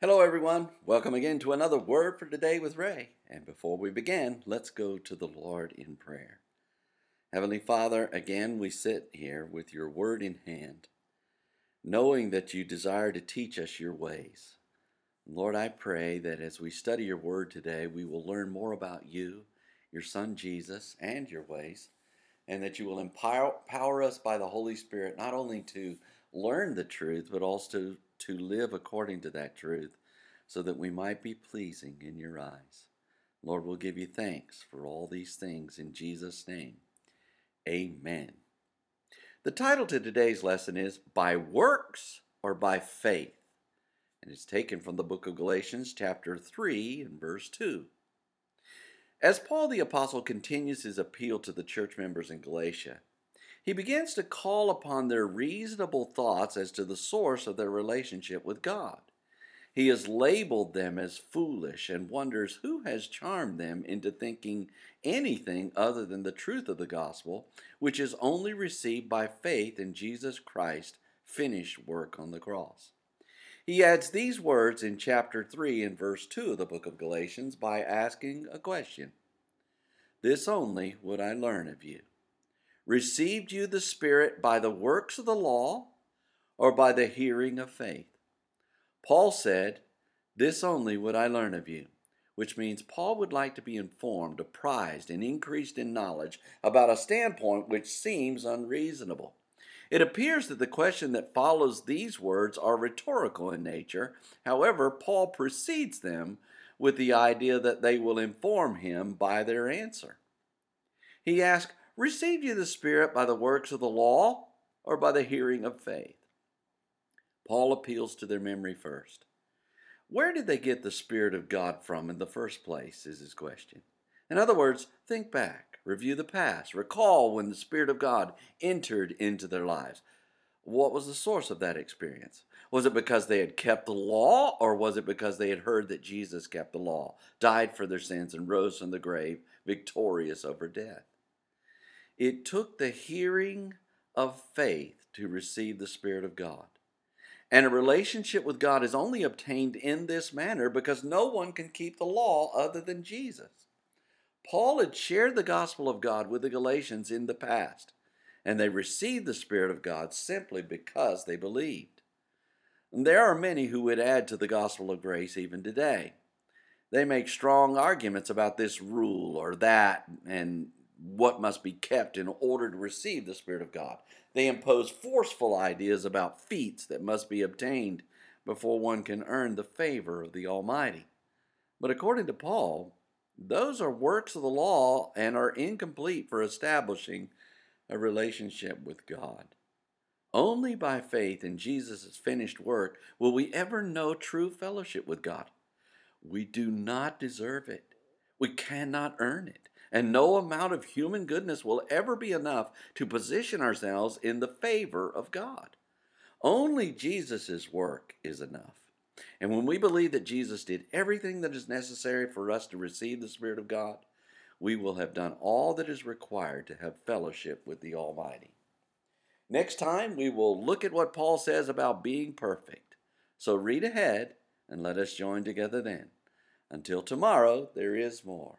Hello, everyone. Welcome again to another Word for Today with Ray. And before we begin, let's go to the Lord in prayer. Heavenly Father, again we sit here with your Word in hand, knowing that you desire to teach us your ways. Lord, I pray that as we study your Word today, we will learn more about you, your Son Jesus, and your ways, and that you will empower, us by the Holy Spirit not only to learn the truth, but also to live according to that truth so that we might be pleasing in your eyes. Lord, we'll give you thanks for all these things in Jesus' name. Amen. The title to today's lesson is By Works or by Faith? And it's taken from the book of Galatians, chapter 3, and verse 2. As Paul the Apostle continues his appeal to the church members in Galatia, he begins to call upon their reasonable thoughts as to the source of their relationship with God. He has labeled them as foolish and wonders who has charmed them into thinking anything other than the truth of the gospel, which is only received by faith in Jesus Christ's finished work on the cross. He adds these words in chapter 3 and verse 2 of the book of Galatians by asking a question This only would I learn of you Received you the Spirit by the works of the law or by the hearing of faith? Paul said, This only would I learn of you, which means Paul would like to be informed, apprised, and increased in knowledge about a standpoint which seems unreasonable. It appears that the question that follows these words are rhetorical in nature. However, Paul precedes them with the idea that they will inform him by their answer. He asks, Received you the Spirit by the works of the law or by the hearing of faith? Paul appeals to their memory first. Where did they get the Spirit of God from in the first place? Is his question. In other words, think back, review the past, recall when the Spirit of God entered into their lives. What was the source of that experience? Was it because they had kept the law, or was it because they had heard that Jesus kept the law, died for their sins, and rose from the grave victorious over death? It took the hearing of faith to receive the Spirit of God. And a relationship with God is only obtained in this manner because no one can keep the law other than Jesus. Paul had shared the gospel of God with the Galatians in the past, and they received the Spirit of God simply because they believed. And there are many who would add to the gospel of grace even today. They make strong arguments about this rule or that, and what must be kept in order to receive the Spirit of God. They impose forceful ideas about feats that must be obtained before one can earn the favor of the Almighty. But according to Paul, those are works of the law and are incomplete for establishing a relationship with God. Only by faith in Jesus' finished work will we ever know true fellowship with God. We do not deserve it. We cannot earn it and no amount of human goodness will ever be enough to position ourselves in the favor of God. Only Jesus' work is enough. And when we believe that Jesus did everything that is necessary for us to receive the Spirit of God, we will have done all that is required to have fellowship with the Almighty. Next time, we will look at what Paul says about being perfect. So read ahead and let us join together then. Until tomorrow, there is more.